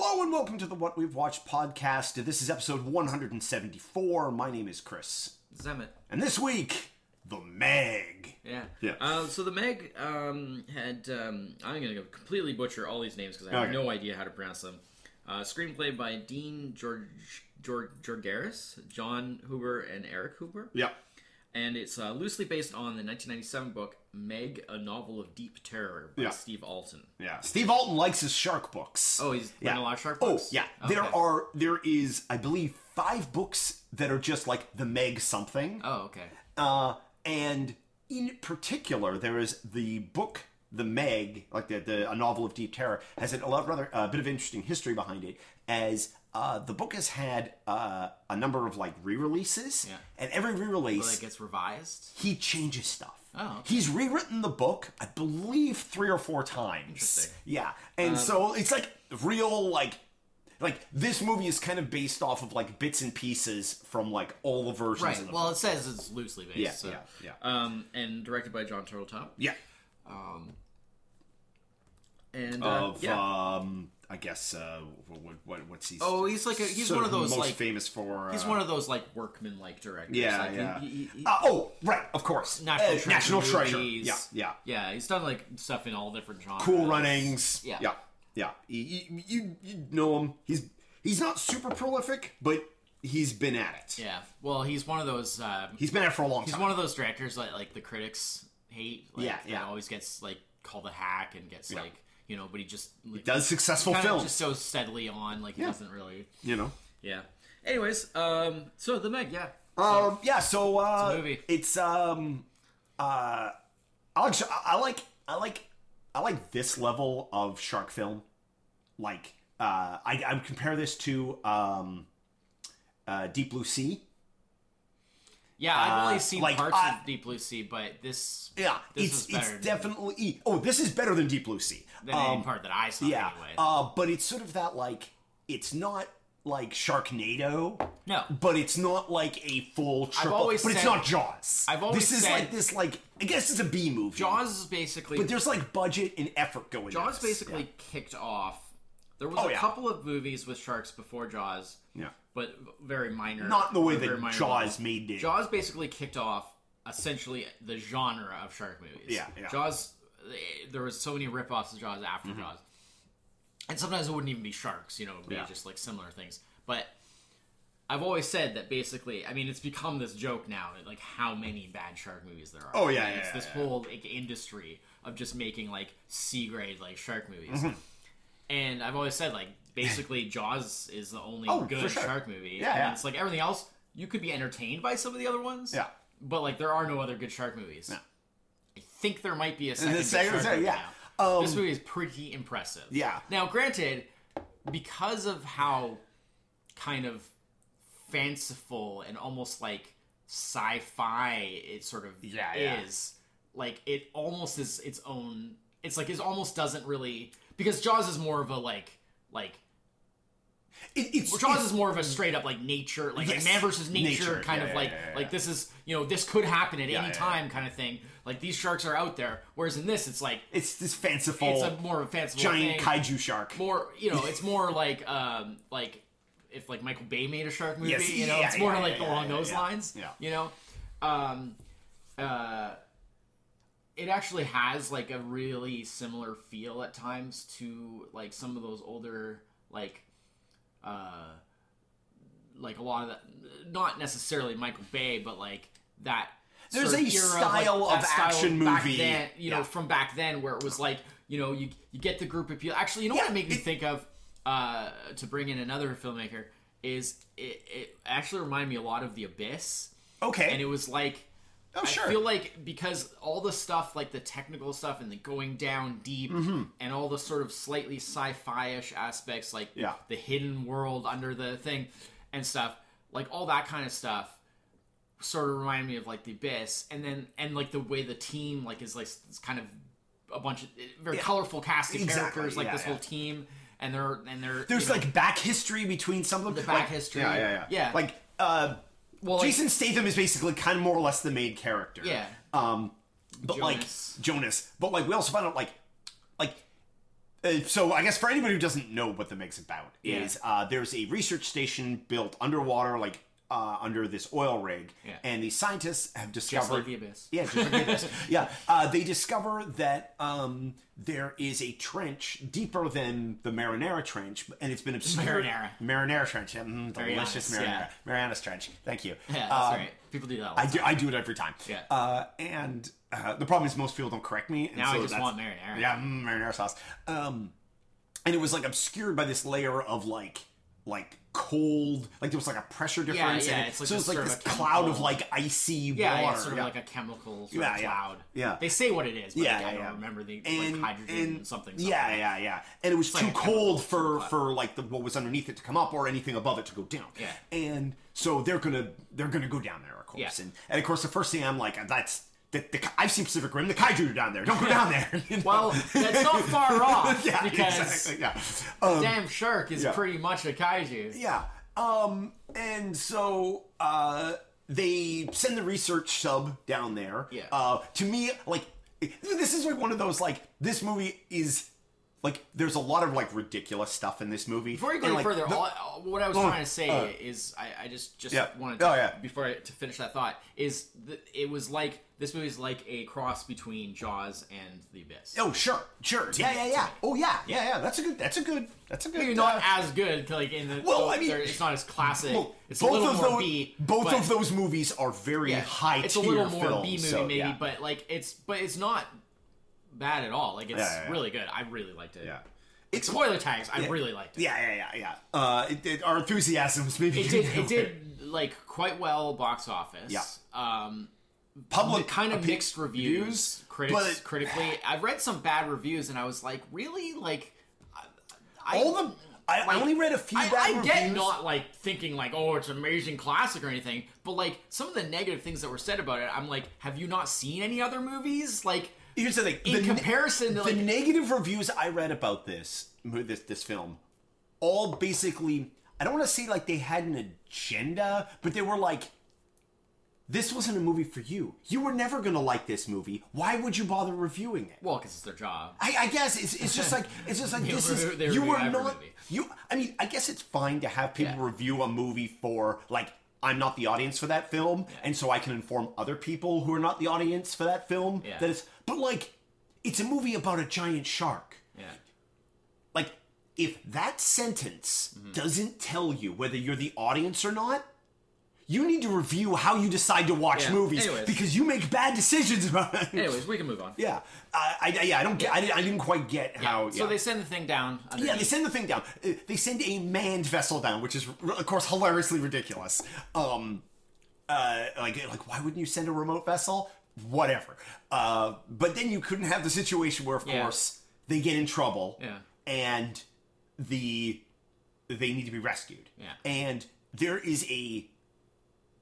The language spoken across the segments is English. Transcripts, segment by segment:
Hello and welcome to the What We've Watched podcast. This is episode 174. My name is Chris. Zemet. And this week, The Meg. Yeah. Yeah. Uh, so the Meg um, had. Um, I'm going to completely butcher all these names because I have Okay. no idea how to pronounce them. Uh, screenplay by Dean George, George, Georgaris, Jon Hoeber, and Erich Hoeber. Yep. And it's uh, loosely based on the 1997 book Meg, a novel of deep terror by Yeah. Steve Alten. Yeah. Steve Alten likes his shark books. Oh, he's yeah. a lot of shark books. Oh, yeah. Okay. There are, there is, I believe, five books that are just like The Meg something. Oh, okay. Uh, and in particular, there is the book The Meg, like the, the a novel of deep terror, has a lot rather a bit of interesting history behind it. As uh, the book has had uh, a number of like re-releases, Yeah. and every re-release Well, it gets revised. he changes stuff. Oh, okay. He's rewritten the book, I believe, three or four times. Interesting. Um, Yeah, and so it's like real like. Like this movie is kind of based off of like bits and pieces from like all the versions. Right. of the Well, book. it says it's loosely based. Yeah, so. yeah, yeah. Um, and directed by Jon Turteltaub. yeah, And uh, of yeah. um I guess uh what, what what's he Oh, he's like a, he's one of those most like famous for he's uh, one of those like workman like directors. yeah like, he- yeah he- he- uh, oh right of course National Uh, Treasure National Treasure yeah yeah yeah, he's done like stuff in all different genres. Cool Runnings Yeah. yeah yeah you, you, you know him he's he's not super prolific but he's been at it Yeah. Well, he's one of those. Um, he's been at it for a long he's time He's one of those directors that like the critics hate. Like, Yeah, yeah. always gets like called a hack and gets like you know, but he just like, does successful films just so steadily on. Like he Yeah. doesn't really. you know Yeah. Anyways, um, so the Meg, yeah. Um, yeah, so uh, It's movie. It's um, uh, I like, I like, I like, I like this level of shark film. Like, uh, I, I would compare this to um, uh, Deep Blue Sea. Yeah, I've only Uh, seen like, parts I- of Deep Blue Sea, but this Yeah, this it's is better it's definitely. Oh, this is better than Deep Blue Sea. than Um, any part that I saw yeah, anyway. uh, but it's sort of that like it's not like Sharknado. No. but it's not like a full triple. always but it's not Jaws. I've always this is said- like this like I guess it's a B movie. Jaws is basically but there's like budget and effort going. Jaws basically kicked off. There was Oh, a yeah. couple of movies with sharks before Jaws, yeah, but very minor. not the way that minor Jaws level. made it. Jaws basically kicked off essentially the genre of shark movies. Yeah, yeah. Jaws. There was so many rip-offs of Jaws after Jaws, and sometimes it wouldn't even be sharks. You know, it would be Mm-hmm. Yeah. just like similar things. But I've always said that basically, I mean, it's become this joke now, like how many bad shark movies there are. Oh, yeah, And yeah, it's yeah, this whole like industry of just making like C grade like shark movies. Mm-hmm. And I've always said like basically Jaws is the only Oh, good sure. shark movie. Yeah, and yeah. it's like everything else, you could be entertained by some of the other ones. Yeah. But like there are no other good shark movies. Yeah. I think there might be a second, second- shark second, movie yeah. Um, this movie is pretty impressive. Yeah. Now, granted, because of how kind of fanciful and almost like sci-fi it sort of Yeah, yeah. is, like it almost is its own. It's like it almost doesn't really because Jaws is more of a like like It, it's it's- is more of a straight up like nature, like, Yes. like man versus nature, Nature. kind Yeah, of like yeah, yeah, like this is you know this could happen at any time kind of thing. Like these sharks are out there, whereas in this it's like it's this fanciful it's a more of a fanciful giant thing. kaiju shark. more you know it's more like um like if like Michael Bay made a shark movie, Yes, you know, it's more like along those lines. Yeah. You know, um, uh, it actually has like a really similar feel at times to like some of those older like uh like a lot of that not necessarily Michael Bay, but like that There's a of style of style action back movie. then, you know, Yeah. from back then where it was like, you know, you you get the group of people. Actually, you know Yeah, what it made me think of uh, to bring in another filmmaker is it, it actually reminded me a lot of The Abyss, Okay. and it was like. Oh sure. I feel like because all the stuff, like the technical stuff and the going down deep, Mm-hmm. and all the sort of slightly sci-fi-ish aspects, like Yeah. the hidden world under the thing and stuff, like all that kind of stuff, sort of remind me of like the abyss, and then and like the way the team like is like it's kind of a bunch of very Yeah. colorful cast of Exactly, characters, like yeah, this whole team, and they're and they're There's you know, like back history between some of them. The back Like- history. Yeah, yeah, yeah. Yeah. Like uh, well, like, Jason Statham is basically kind of more or less the main character. Yeah. Um, but Jonas. like Jonas, but like we also find out like like uh, so I guess for anybody who doesn't know what the Meg's about Yeah. is uh, there's a research station built underwater, like uh, under this oil rig, Yeah. and the scientists have Just discovered like the abyss. Yeah, just like the abyss. yeah. Uh, they discover that um, there is a trench deeper than the Marinara Trench, and it's been obscured. Marinara. Marinara Trench. Mm, delicious Marinara. yeah. Marianas Trench. Thank you. Yeah, that's Um, right. People do that. I do. I do it every time. Yeah. Uh, and uh, the problem is most people don't correct me. And Now I just want marinara. Yeah, mm, marinara sauce. Um, and it was like obscured by this layer of like like cold, like there was like a pressure difference. yeah, and it- it's like so a it's like of this a cloud of like icy Yeah, water. yeah, sort of yeah. like a chemical sort Yeah, of yeah, cloud. yeah. They say what it is, but Yeah, like, I yeah, don't yeah. remember the and, like hydrogen and- something, something. Yeah, yeah, yeah. And it was like too chemical cold for cloud. for like the what was underneath it to come up or anything above it to go down. Yeah. And so they're gonna they're gonna go down there, of course. Yeah. And and of course the first thing I'm like that's. The, the, I've seen Pacific Rim. The kaiju are down there. Don't go down there. you know? Well, that's not far off yeah, because exactly. Yeah. Um, damn shark is yeah. pretty much a kaiju. Yeah. Um, and so uh, they send the research sub down there. Yeah. Uh, to me, like this is like one of those like this movie is like there's a lot of like ridiculous stuff in this movie. Before you go And, any like, further, the- all, what I was Oh, trying to say uh, is, I, I just just Yeah. wanted to, Oh, yeah. before I, to finish that thought, is that it was like this movie is like a cross between Jaws and The Abyss. oh sure, sure, yeah, yeah, yeah. Oh yeah, yeah, yeah. That's a good. That's a good. That's a good. Maybe not uh, as good, like in the Well, I mean- it's not as classic. well, it's a little of more those, B. both of those movies are very yeah, high It's a little more films, B movie, so, maybe, but like it's but it's not bad at all. Like it's Yeah, yeah, really good. I really liked it. yeah. It's Spoiler tags. I really liked it. Yeah, yeah, yeah, yeah. Uh, it, it, our enthusiasm was maybe It did. It did like quite well box office. Yeah. Um, public kind of mixed reviews, critics but- critically. I've read some bad reviews, and I was like, really, like, I, All the I, I only read a few I, bad I get reviews. not like thinking like, oh, it's an amazing classic or anything, but like some of the negative things that were said about it, I'm like, have you not seen any other movies? Like, Here's the thing. in the, ne- comparison to the like, negative reviews I read about this this this film, all basically, I don't want to say like they had an agenda, but they were like, this wasn't a movie for you. You were never gonna like this movie. Why would you bother reviewing it? well, because it's their job. I, I guess it's, it's just like it's just like They this is you were not movie. you. I mean, I guess it's fine to have people Yeah. review a movie for like I'm not the audience for that film, and so I can inform other people who are not the audience for that film Yeah. that it's. But like, it's a movie about a giant shark. Yeah. Like, if that sentence Mm-hmm. doesn't tell you whether you're the audience or not. You need to review how you decide to watch Yeah. movies Anyways. because you make bad decisions about it. Anyways, we can move on. Yeah, I, I, yeah, I don't get. I, didn't- I didn't quite get how. So yeah. they send the thing down. Yeah, they send the thing down. Uh, They send a manned vessel down, which is, of course, hilariously ridiculous. Um, uh, like, like, why wouldn't you send a remote vessel? Whatever. Uh, but then you couldn't have the situation where, of Yeah. course, they get in trouble, Yeah. and the they need to be rescued. Yeah. And there is a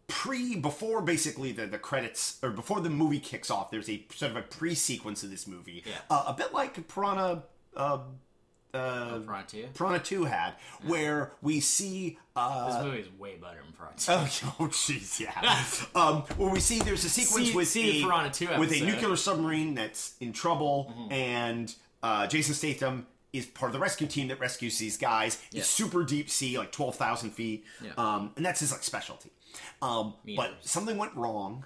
pre before basically the, the credits or before the movie kicks off there's a sort of a pre-sequence of this movie Yeah. uh, a bit like piranha uh, uh, to you. Piranha 2 had, where we see. Uh, This movie is way better than Piranha 2. Oh, jeez, yeah. um, where we see there's a sequence See- with see a Piranha 2 with a nuclear submarine that's in trouble, Mm-hmm. and uh, Jason Statham is part of the rescue team that rescues these guys. Yeah. It's super deep sea, like twelve thousand feet, Yeah. um, and that's his like specialty. Um, but something went wrong.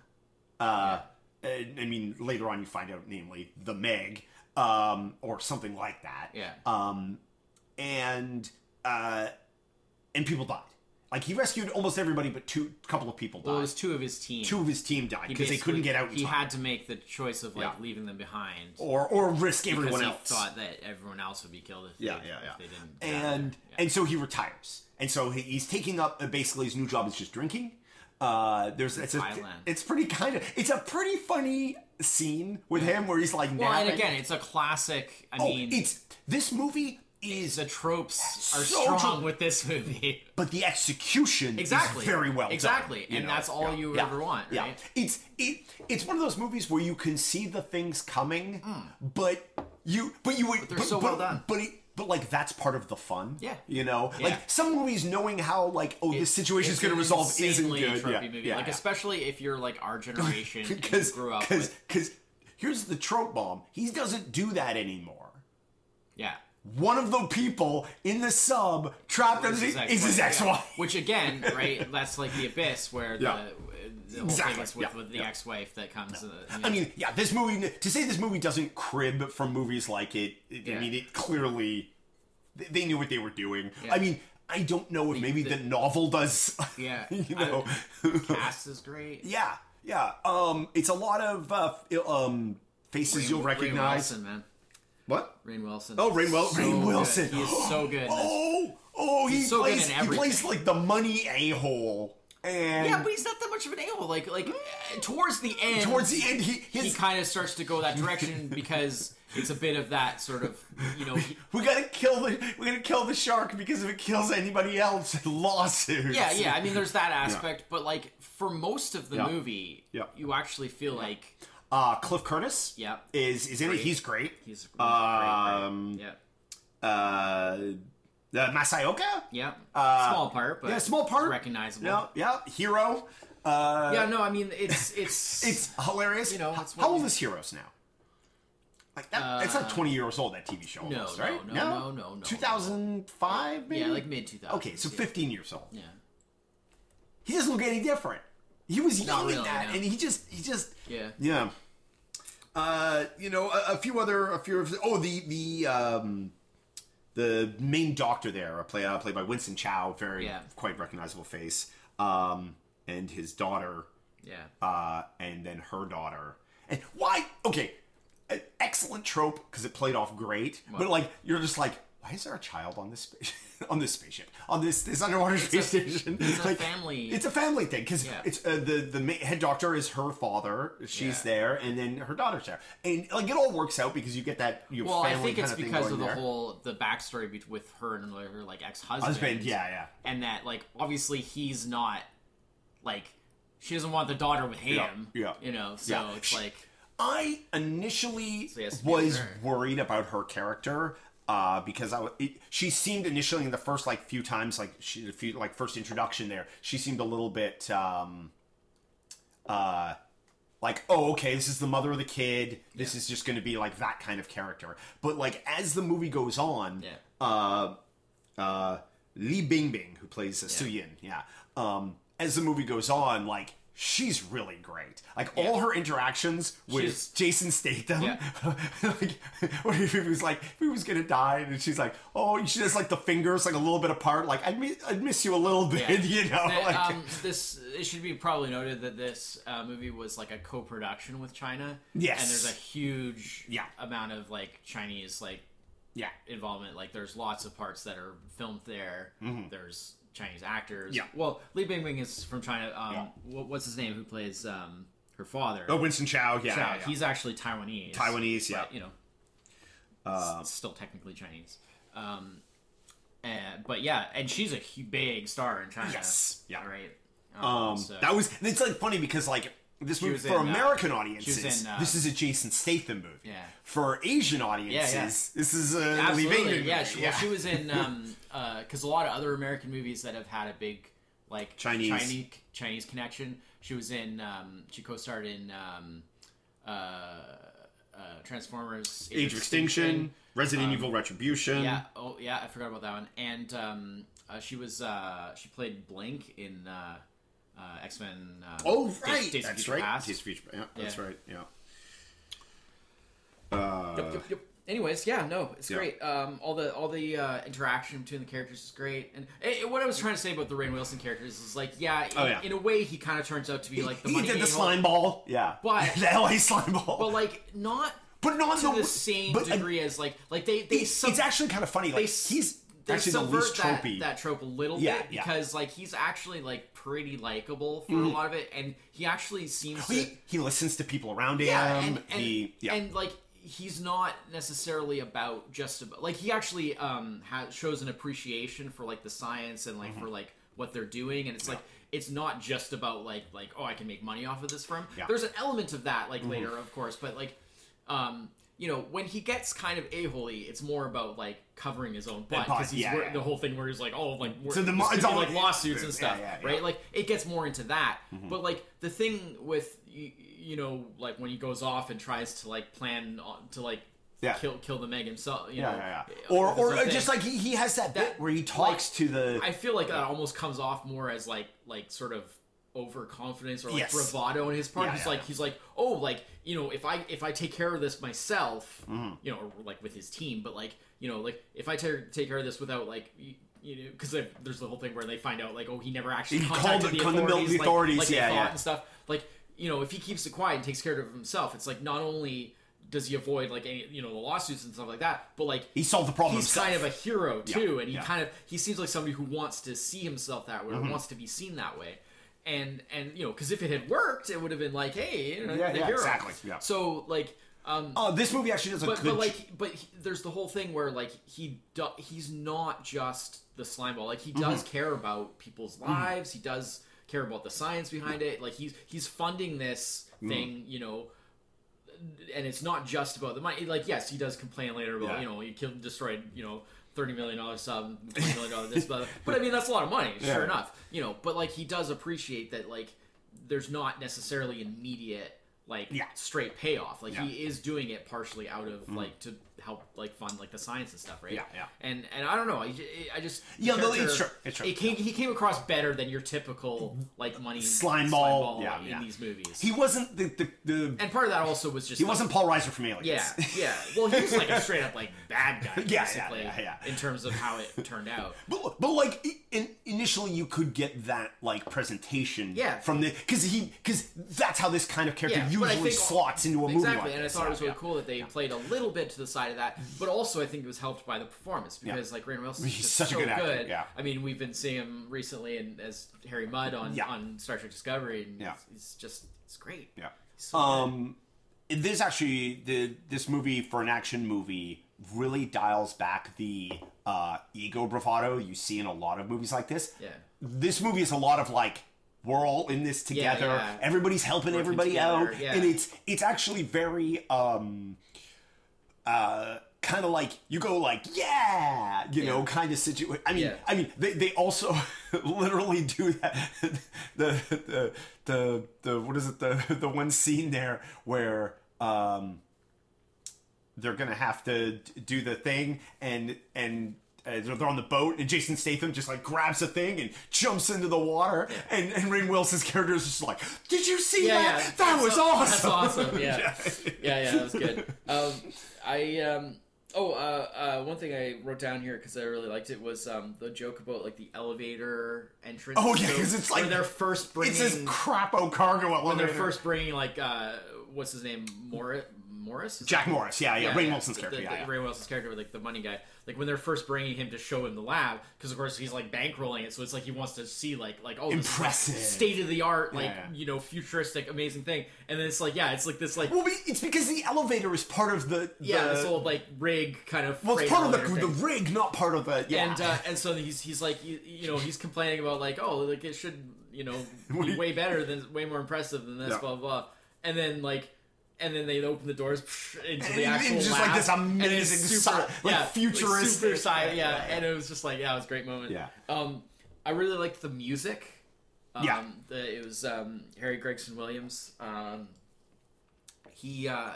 Uh, and, I mean, later on you find out, namely the Meg, um, or something like that. Yeah. Um, and uh, and people died. Like he rescued almost everybody, but two couple of people died. Well, it was two of his team. two of his team died because they couldn't get out He time. had to make the choice of like Yeah. leaving them behind. or or risk everyone he else. thought that everyone else would be killed if, yeah, they, yeah, yeah. if they didn't. get out of and. Yeah. and so he retires, and so he's taking up uh, basically his new job is just drinking. Uh, there's it's a, it's pretty kind of it's a pretty funny scene with him where he's like well, and again, it's a classic. I oh, mean, it's this movie is the tropes are So strong true. with this movie. but the execution Exactly. is very well Exactly. you And know? that's all you ever want, Yeah, right? it's it, it's one of those movies where you can see the things coming, but you but you would they're but, so but, well done. But it, but like that's part of the fun. Yeah. you know, Yeah. like some movies knowing how like oh this situation is going to resolve isn't good. Yeah, movie. yeah, like yeah. especially if you're like our generation because grew up because because here's the trope bomb. He doesn't do that anymore. yeah. one of the people in the sub trapped Is his underneath is his ex-wife, yeah. Which again, right? That's like the abyss where the, the Exactly, thing is with, yeah, with the yeah. ex-wife that comes. uh, I mean, yeah, this movie to say this movie doesn't crib from movies like it. it I mean, it clearly they- knew what they were doing. Yeah. I mean, I don't know if maybe the, the- novel does. yeah, you know. cast is great. yeah, yeah. Um, it's a lot of uh, um faces Rainn- you'll recognize. Wilson, man. What? Rainn Wilson. Oh, Rainn, Wil- So good. Wilson. He is so good. Oh, oh, he so good plays. he plays like the money a hole, and Yeah, but he's not that much of an a-hole. Like, like towards the end, towards the end, he he kind of starts to go that direction because it's a bit of that sort of, you know, he- we gotta kill the we gotta kill the shark because if it kills anybody else, lawsuits. yeah, yeah. I mean, there's that aspect, but like for most of the Yeah. movie, Yeah. you actually feel like, Uh, Cliff Curtis. yeah, Is is in it? He's great. he's Um, great, great. Uh, uh, Masi Oka. yeah, yeah. uh, small part, but yeah, small part. recognizable. Yeah, yeah. Hero. Uh, Yeah, no, I mean it's it's it's hilarious. You know, how, it's how old is Heroes now? Like that, it's not twenty years old. That TV show, no, almost, no, right? no, no, no, no. Two thousand five, maybe. yeah, like mid 2000s. Okay, so yeah. fifteen years old. Yeah, He doesn't look any different. He was Not young in that, no. and he just, he just, yeah. yeah. Uh, you know, a, a few other, a few of, oh, the the um, the main doctor there, uh, play uh, played by Winston Chao, very Yeah. quite recognizable face, um, and his daughter, Yeah. uh, and then her daughter, and why? Okay, an excellent trope because it played off great, but like you're just like, why is there a child on this on this spaceship, on this this underwater space station? it's a family- It's a family thing because Yeah. it's uh, the the ma- head doctor is her father. She's Yeah. there, and then her daughter's there, and like it all works out because you get that you Well, I family think it's kind of thing because of the there. whole the backstory with her and her like ex husband. husband. Yeah, yeah. and that like obviously he's not like she doesn't want the daughter with him. yeah. You know, so Yeah. it's like I initially he has to be was worried about her character uh, because I it, she seemed initially in the first like few times like she a few like first introduction there she seemed a little bit um, uh, like oh okay this is the mother of the kid this is just going to be like that kind of character but like as the movie goes on Yeah. uh, uh, Li Bingbing, who plays uh, Su Yin, yeah. Um, as the movie goes on, like she's really great. Like all her interactions with She's- Jason Statham, Yeah. like when he was like if he was gonna die, and she's like, oh, she has like the fingers like a little bit apart. Like I'd miss, I'd miss you a little bit, Yeah. you know. That, like, um, this it should be probably noted that this uh, movie was like a co-production with China. Yes. and there's a huge Yeah. amount of like Chinese like yeah, involvement. Like there's lots of parts that are filmed there. There's Chinese actors. Yeah. Well, Li Bingbing is from China. Um, Yeah. what, what's his name? Who plays um, her father? oh, Winston Chao, yeah, Chao. yeah, yeah. He's actually Taiwanese. Taiwanese, yeah. But, you know, Uh, still technically Chinese. Um, and, but yeah, and she's a big star in China. Yes, yeah. Right. Um, so- that was it's like funny because like this movie for in, uh, American she audiences, in, uh, this is a Jason Statham movie. Yeah. For Asian audiences, this is a Li. Bingbing Yeah. movie. She, Well, she was in um, because a lot of other American movies that have had a big like Chinese. Chinese Chinese connection. She was in. Um, she co-starred in um, uh, uh, Transformers: Age of Extinction, Resident Evil Retribution. Um, Yeah. Oh, yeah. I forgot about that one. And um, uh, she was uh, she played Blink in uh, uh, X Men. Uh, Oh right, Days of that's Future right. Past. Days of Future. Yeah, that's Yeah. right. Yeah. Uh, Yep, yep, yep. Anyways, yeah, no, it's Yeah. great. Um, all the all the uh, interaction between the characters is great. And eh, what I was trying to say about the Rainn Wilson characters is like, yeah, in, Oh, yeah. in a way, he kind of turns out to be like the he money did the a-hole, slime ball. Yeah, But- the LA slime ball. but like not but not to the, the same but, uh, degree as like like they they it's, sub- it's actually kind of funny. Like they he's they actually the subvert least that, that trope a little Yeah, bit yeah. because like he's actually like pretty likable for a lot of it, and he actually seems to he, he listens to people around him. yeah, and, and, he, yeah. and like he's not necessarily about just about like he actually um has, shows an appreciation for like the science and like for like what they're doing and it's like it's not just about like like oh I can make money off of this firm. Yeah. There's an element of that like later of course, but like um you know when he gets kind of a holy, it's more about like covering his own butt because he's yeah, wor- yeah. the whole thing where he's like oh like So the mo- it's all- like lawsuits and stuff yeah, right like it gets more into that mm-hmm. but like the thing with you, you know like when he goes off and tries to like plan on, to like kill kill the Meg himself. You Yeah, know, yeah, yeah. Uh, or, or of uh, just like he, he has that, bit That- where he talks to the. I feel like that almost comes off more as like like sort of overconfidence or like Yes. bravado on his part. Yeah, he's yeah, like yeah. he's like, oh, like you know, if I if I take care of this myself, Mm-hmm. you know, or like with his team, but like you know, like if I take take care of this without like. You, you know, because there's the whole thing where they find out like, oh, he never actually He called contacted the- the called the mil- authorities, the authorities, like, like yeah, yeah. and stuff. Like, you know, if he keeps it quiet and takes care of himself, it's like not only does he avoid like any you know the lawsuits and stuff like that, but like he solved the problem he's himself. kind of a hero too, and he yeah. kind of he seems like somebody who wants to see himself that way, Mm-hmm. wants to be seen that way, and and you know, because if it had worked, it would have been like, hey, you know, Yeah, yeah, exactly, yeah. So like, um, Oh, this movie actually does a but good. but like, but he, there's the whole thing where like he do, he's not just the slime ball. Like he Mm-hmm. does care about people's lives. He does care about the science behind it. Like he's he's funding this Mm. thing, you know and it's not just about the money. Like, yes, he does complain later about Yeah. you know you killed, destroyed, you know, thirty million dollar sub, twenty million dollar this, but but I mean that's a lot of money, Yeah. sure enough, you know. But like he does appreciate that like there's not necessarily immediate like Yeah. straight payoff. Like Yeah. He is doing it partially out of mm. like to help like fund like the science and stuff, right? Yeah, yeah. And and I don't know, I, I just Yeah, no, it's true, it's true. It came, he came across better than your typical like money Slime ball, yeah, in yeah. these movies. he wasn't the the, the and part of that also was just he like, wasn't Paul Reiser from Aliens. yeah, yeah. Well, he was like a straight up like bad guy, Yeah, yeah, basically, yeah, yeah. in terms of how it turned out. But, but like in, initially, you could get that like presentation Yeah. from the because he because that's how this kind of character Yeah, usually slots into a movie. Exactly, like and I thought it was Yeah, really cool that they played a little bit to the side of that, but also I think it was helped by the performance because like Rainn Wilson is such a so good actor, yeah. I mean, we've been seeing him recently and as Harry Mudd on Yeah. on Star Trek Discovery, and Yeah. he's, just it's great. Yeah. So good. Um, this actually the this movie for an action movie really dials back the uh, ego bravado you see in a lot of movies like this. Yeah. This movie is a lot of like we're all in this Yeah, together. yeah. Everybody's helping Working everybody together, out, yeah. and it's it's actually very um uh kind of like you go like yeah! You know kind of situation i mean Yeah. i mean they, they also literally do that. The, the the the what is it? The the one scene there where um they're gonna have to do the thing and and uh, they're on the boat and Jason Statham just like grabs a thing and jumps into the water and and Rainn Wilson's character is just like did you see yeah, that yeah. that was aw- awesome That's awesome. Yeah, yeah, yeah. That was good. Um, I um. Oh, uh, uh, one thing I wrote down here because I really liked it was um, the joke about like the elevator entrance. Oh, yeah, So 'cause it's like- they're first bringing it's this crapo cargo when they're first bringing like uh, what's his name Morris Morris Is Jack that- Morris yeah yeah, Rainn Wilson's the, character the, yeah, yeah. Ray Wilson's character, like the money guy. Like when they're first bringing him to show him the lab, because of course he's like bankrolling it, so it's like he wants to see like like oh Impressive. state of the art like Yeah, you know futuristic amazing thing, and then it's like yeah it's like this like well be- it's because the elevator is part of the, yeah the this old like rig kind of well it's freight part of the, the thing. rig not part of the yeah And uh, and so he's he's like you, you know he's complaining about like oh like it should you know be way better than way more impressive than this Yeah. blah blah blah and then like and then they open the doors into And the actual it's just lab, like this amazing super, sci- like yeah, futuristic- super sci- yeah, yeah, yeah. and it was just like yeah it was a great moment Yeah. um I really liked the music um, Yeah. the, it was um, Harry Gregson Williams um he uh,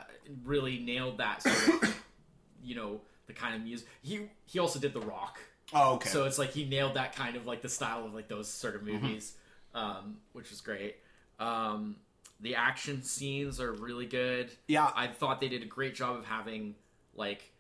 really nailed that sort of you know the kind of music he he also did the rock oh okay so it's like he nailed that kind of like the style of like those sort of Mm-hmm. movies, um, which is great. Um, the action scenes are really good. Yeah. I thought they did a great job of having like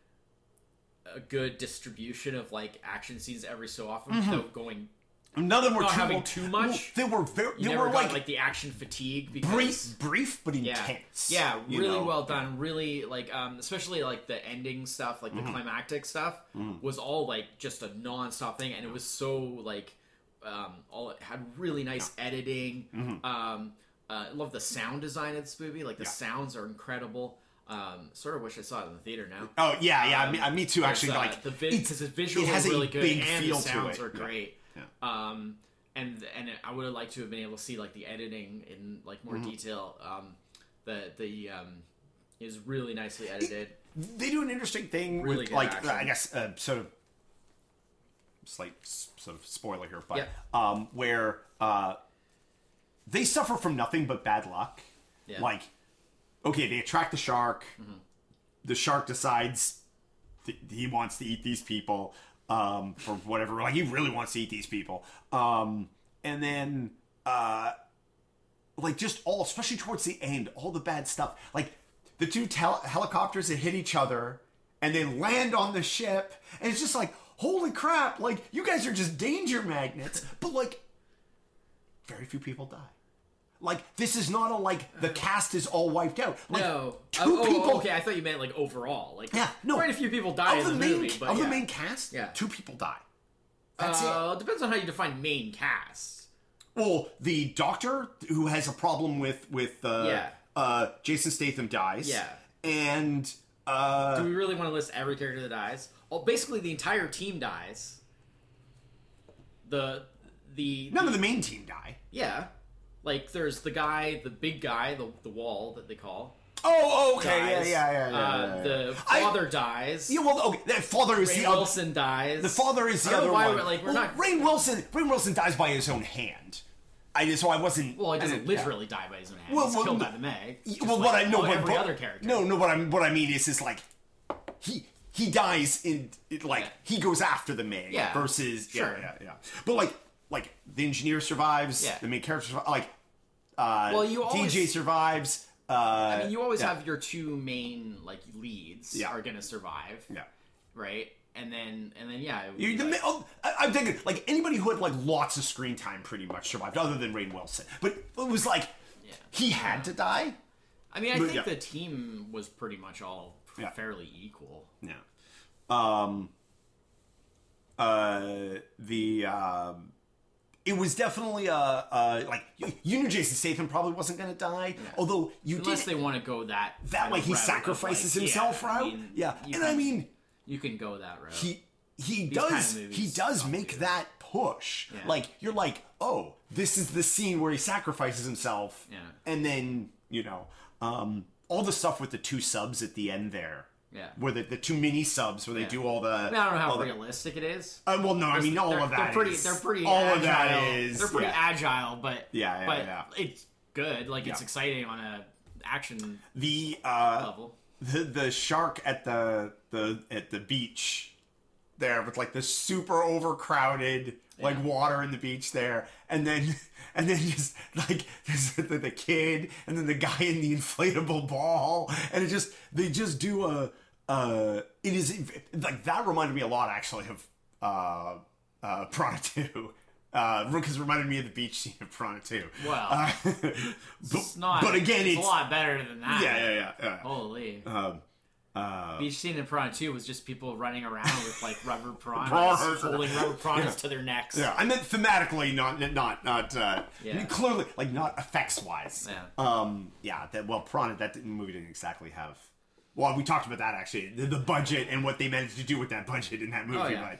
a good distribution of like action scenes every so often Mm-hmm. without going. none of them were not too having too much. Well, they were very You they were got like, like, the action fatigue because brief brief but intense yeah, you really know? well done. Really like, um, especially like the ending stuff, like Mm-hmm. the climactic stuff, was all like just a non-stop thing, and it was so like, um, all it had really nice editing. Mm-hmm. Um, uh, I love the sound design of this movie. Like the Yeah. sounds are incredible. Um, sort of wish I saw it in the theater now. oh yeah yeah Um, me, me too actually uh, like the vi- it's- because the visual it has really good and the sounds are great. Yeah. Um, and and I would have liked to have been able to see like the editing in like more Mm-hmm. detail. Um, the the um, is really nicely edited. they do an interesting thing Really with like action. I guess uh, sort of slight sort of spoiler here, but Yeah. um, where uh, they suffer from nothing but bad luck. Yeah. Like, okay, they attract the shark. the shark decides th- he wants to eat these people um, for whatever. Like he really wants to eat these people. Um, and then uh, like just all, especially towards the end, all the bad stuff. Like the two tel- helicopters that hit each other and they land on the ship, and it's just like, holy crap! Like you guys are just danger magnets. But like, very few people die. Like this is not a like the cast is all wiped out. Like, no. two Oh, oh, people. okay, I thought you meant like overall. Like Yeah, no. quite a few people die Of in the, the, main movie, but of yeah. the main cast, Yeah. two people die. That's it. uh, depends on how you define main cast. Well, the doctor who has a problem with with uh, Yeah. uh, Jason Statham dies. Yeah. and uh, Do we really want to list every character that dies? Well, basically the entire team dies. The the none of the main team die. yeah, like there's the guy, the big guy, the the wall that they call. Oh, okay, Dies. yeah, yeah, yeah, yeah. Uh, yeah, yeah. The I- father dies. Yeah, well, okay, that father is Ray the other. Wilson dies. The father is I the other why one. We're, like we're well, not. Rainn Wilson. Rainn Wilson dies by his own hand. I so I wasn't. well, he doesn't didn't- yeah. literally die by his own hand. Well, He's well, killed no- by the Meg. Just well, like what I know, but, every but- other character. No, no. What I'm what I mean is, is like he he dies in it, like Yeah. he goes after the Meg Yeah. versus Sure. yeah, yeah, yeah. But like like the engineer survives. Yeah. The main character survives. Like uh, Well, you DJ always- survives. Uh, I mean, you always yeah. have your two main like leads Yeah. are gonna survive, yeah. right? And then and then yeah, You, the, like- oh, I, I'm thinking like anybody who had like lots of screen time pretty much survived, other than Rainn Wilson. But it was like Yeah. he had to die. I mean, I But, think the team was pretty much all fairly equal. Yeah. Um. Uh. The. Um. It was definitely a, uh like you, you knew Jason Statham probably wasn't going to die, although you Unless did they want to go that that way he sacrifices like, himself yeah, I mean, yeah, and can, I mean you can go that route. he he These kind does of he does make do that push. Yeah. Like you're like, oh, this is the scene where he sacrifices himself. Yeah. And then you know, um, all the stuff with the two subs at the end there. Yeah. Where the, the two mini subs where they Yeah. do all the. I, mean, I don't know how all the- realistic it is. uh, well, no, I mean all of that. They're pretty. is- They're pretty. All agile. of that is. They're pretty yeah. agile, but Yeah, yeah, but yeah. it's good. Like it's exciting on a action the uh, level. the the shark at the the at the beach there with like the super overcrowded like water in the beach there and then and then just like there's the, the kid and then the guy in the inflatable ball and it just they just do a uh it is like that reminded me a lot actually of uh uh Piranha 2 uh, because it reminded me of the beach scene of Piranha 2. Well, uh, but, It's not. but again, it's, it's, a lot better than that. yeah, yeah, yeah, yeah. Holy. Um, uh, Beach scene in Piranha 2 was just people running around with like rubber piranhas, holding rubber piranhas Yeah. to their necks. Yeah, I meant thematically, not not not uh, Yeah. clearly like not effects wise. Yeah. Um. Yeah. That well, Piranha that didn't, movie didn't exactly have. Well, we talked about that actually, the, the budget and what they managed to do with that budget in that movie. Oh, yeah.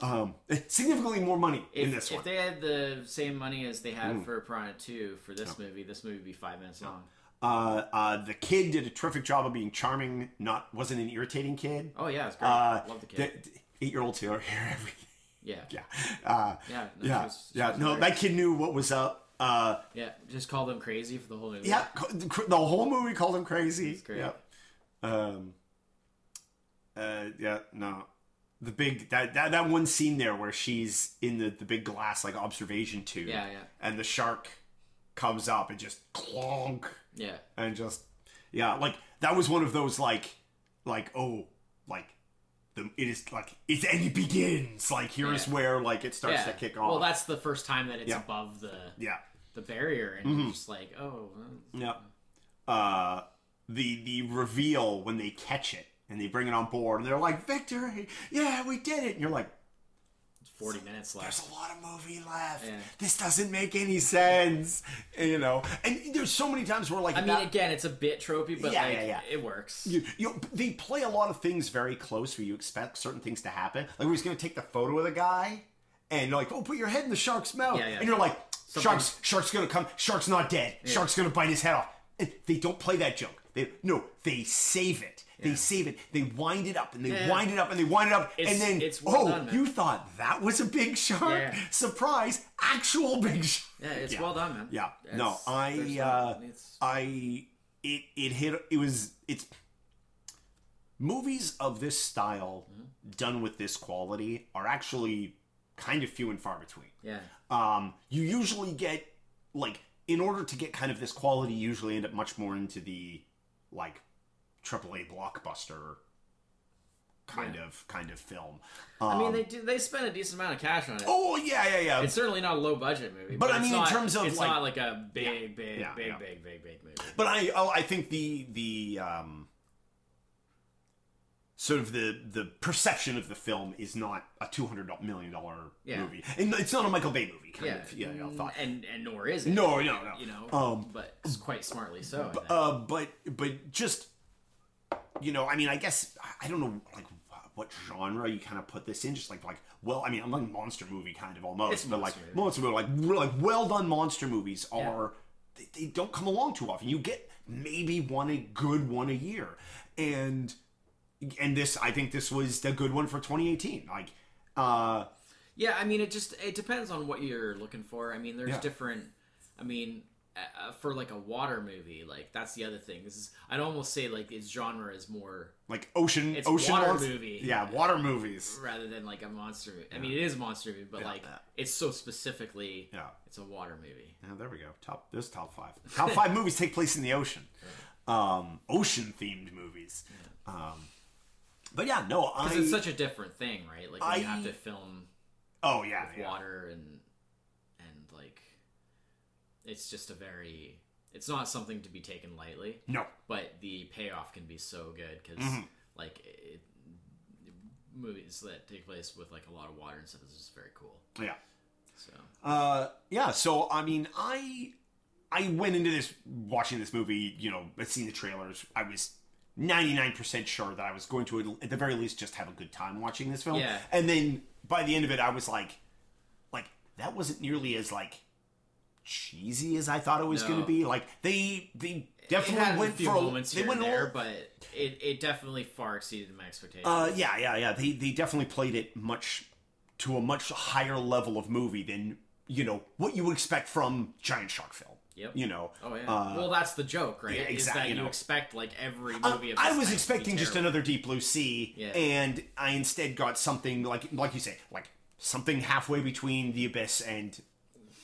But um, significantly more money in this if one. If they had the same money as they Mm. had for Piranha 2 for this movie, this movie would be five minutes long. Uh, uh, the kid did a terrific job of being charming. Not wasn't an irritating kid. Oh yeah, it's great. Uh, Love the kid. Eight year olds here hear everything. yeah. Yeah. Uh, Yeah, no, she yeah. was- she yeah. No, that kid knew what was up. Uh, Yeah, just call them crazy for the whole movie. Yeah, the whole movie called him crazy. That's great. Yeah. Um. Uh. Yeah. No. The big that, that that one scene there where she's in the the big glass like observation tube. Yeah, yeah. And the shark comes up and just clonk Yeah. and just yeah like that was one of those like like oh like the it is like it and it begins like here's Yeah. where like it starts yeah. to kick off. Well, that's the first time that it's Yeah. above the yeah. the barrier, and you're just like, oh, Yeah. Uh, the the reveal when they catch it and they bring it on board and they're like victory, yeah, we did it. And you're like, 40 minutes left there's a lot of movie left. Yeah. This doesn't make any sense, And, you know. And there's so many times where like I mean, again, it's a bit tropey, but Yeah, like yeah, yeah. it works. you, you they play a lot of things very close where you expect certain things to happen. Like we're just gonna take the photo of the guy and you're like, oh, put your head in the shark's mouth, Yeah, yeah. and you're like, shark's shark's gonna come, shark's not dead, shark's gonna bite his head off. And they don't play that joke. They no, they save it. They save it. They wind it up and they Yeah. wind it up and they wind it up, It's- and then it's well oh, done, you thought that was a big shark? Yeah. Surprise! Actual big shark. yeah, it's well done, man. Yeah. It's- no, I uh I it it hit it was it's movies of this style Mm-hmm. done with this quality are actually kind of few and far between. Yeah. Um, you usually get like in order to get kind of this quality, you usually end up much more into the like AAA blockbuster kind of kind of film. Um, I mean, they do. They spend a decent amount of cash on it. oh yeah, yeah, yeah. It's certainly not a low budget movie, But but, I mean, in terms of, it's like- not like a big, big, Yeah, big, yeah. big, big, big movie. But I, oh, I think the the um, sort of the the perception of the film is not a two hundred million dollar Yeah. movie, and it's not a Michael Bay movie. Kind yeah, of, yeah, yeah, mm, thought. and and nor is it. No, no, no. You know, Um, but quite smartly so. Think. Uh, but but just you know, I mean, I guess I don't know like what genre you kind of put this in. Just like like well, I mean, I'm like monster movie kind of almost, It's but monster like monster movie, like like well done monster movies are they, they don't come along too often. You get maybe one a good one a year, and and this I think this was the good one for 2018. Like. uh Yeah, I mean, it just it depends on what you're looking for. I mean, there's Yeah. different. I mean, uh, for like a water movie, like that's the other thing. This is I'd almost say like its genre is more like ocean, It's ocean water monst- movie. Yeah, water movies. rather than like a monster. movie. I mean, it is a monster movie, but like yeah. it's so specifically. Yeah. It's a water movie. Yeah, there we go. Top. There's top five. Top five movies take place in the ocean. Um, ocean themed movies. Um, but yeah, no, I. Because it's such a different thing, right? Like when you have to film oh yeah, with yeah. water and and like it's just a very. It's not something to be taken lightly. No. but the payoff can be so good because Mm-hmm. like it, movies that take place with like a lot of water and stuff is just very cool Yeah. so Uh, yeah. So I mean, I I went into this watching this movie. You know, I'd seen the trailers. I was. 99% sure that I was going to at the very least just have a good time watching this film. Yeah. And then by the end of it I was like like that wasn't nearly as like cheesy as I thought it was No. going to be. Like they they it definitely had went a few for a- moments they here went and there little- but it, it definitely far exceeded my expectations Uh, yeah, yeah, yeah. They they definitely played it much to a much higher level of movie than you know what you would expect from giant shark film. Yep. You know. oh yeah Uh, well that's the joke right yeah, is that you you, know. expect like every uh, movie of I was type to be expecting just another Deep Blue Sea, Yeah. and I instead got something like like you say, like something halfway between The Abyss and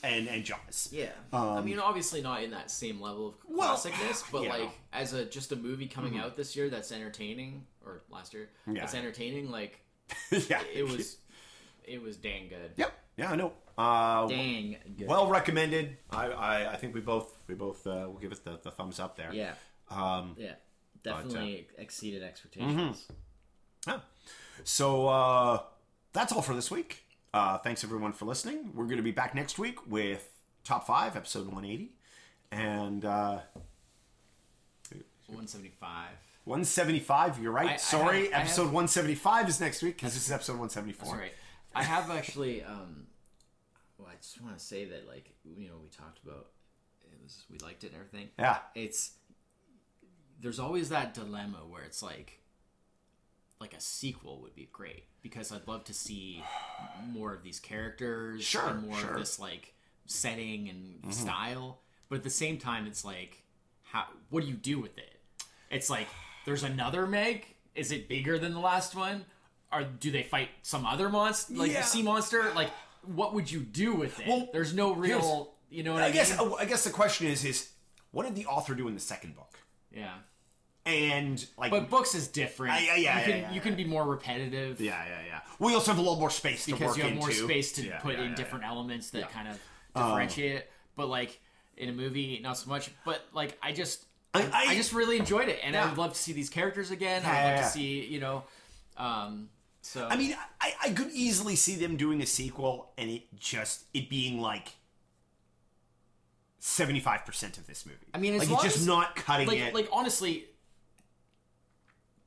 and and Jaws. yeah i mean obviously not in that same level of Um, Well, classicness but you know. like as a just a movie coming out this year that's entertaining or last year Yeah. that's entertaining like yeah, it was it was dang good Yep. Yeah, I know. Uh, dang good well recommended. I, I I think we both we both uh, will give it the, the thumbs up there. yeah Um, Yeah, uh, definitely exceeded expectations. Yeah. So uh, that's all for this week. Uh, thanks everyone for listening. We're going to be back next week with top five, episode 180, and uh, 175. 175. You're right. I- Sorry, I episode have- 175 is next week because this is episode 174. That's right. I have actually. Um, well, I just want to say that, like, you know, we talked about it was we liked it and everything. Yeah. It's there's always that dilemma where it's like, like a sequel would be great because I'd love to see more of these characters, Sure, and more sure. Mm-hmm. of this like setting and style. But at the same time, it's like, how? What do you do with it? It's like there's another Meg. Is it bigger than the last one? Or do they fight some other monster, like Yeah. sea monster? Like, what would you do with it? Well, there's no real, you know what I, I guess mean? I guess the question is is what did the author do in the second book? Yeah. And like But books is different. Uh, yeah, yeah, you yeah, can yeah, you can be more repetitive yeah, yeah, yeah. We also have a little more space to because work you have more into. space to put in different elements that kind of differentiate it. But like in a movie, not so much. But like I just I- I, I- just really enjoyed it, and. I would love to see these characters again. I'd love to see you know. Um, so I mean, I, I could easily see them doing a sequel and it just it being like seventy five percent of this movie. I mean, like it's just as- not cutting like it. like honestly.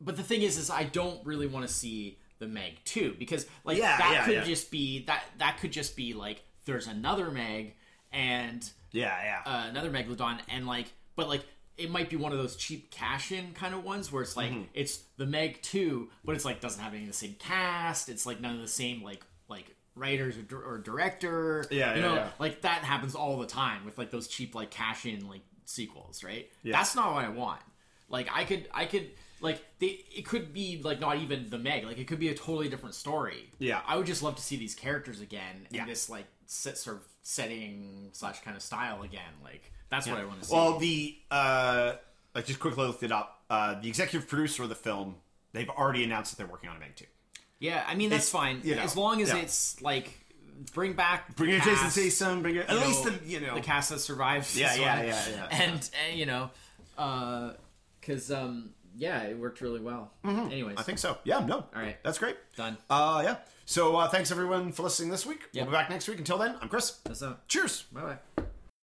But the thing is, is I don't really want to see the Meg two because like Yeah, that yeah, could yeah. just be that that could just be like there's another Meg and yeah, yeah. uh, another megalodon and like but like it might be one of those cheap cash in kind of ones where it's like Mm-hmm. it's the meg 2 but it's like doesn't have any of the same cast it's like none of the same like like writers or, dir- or director Yeah, you yeah, know yeah. like that happens all the time with like those cheap like cash in like sequels right Yeah. that's not what i want like i could i could like they, it could be like not even the Meg, like it could be a totally different story. Yeah. I would just love to see these characters again Yeah. in this like set, sort of setting slash kind of style again. Like that's what I want to see. Well, the uh, I just quickly looked it up. Uh, the executive producer of the film, they've already announced that they're working on a Meg Two. yeah, I mean that's it's- fine you know, as long as yeah. it's like bring back Bring the in Jason Statham. Bring in, at you least know, the you know the cast that survived. Yeah, this yeah, one. yeah, yeah. and uh, you know, because um, yeah, it worked really well. Anyways, Mm-hmm. I think so. Yeah, no. All right. That's great. done. Uh, yeah. So uh, thanks everyone for listening this week. Yep. We'll be back next week. Until then, I'm Chris. That's up. Cheers. Bye bye.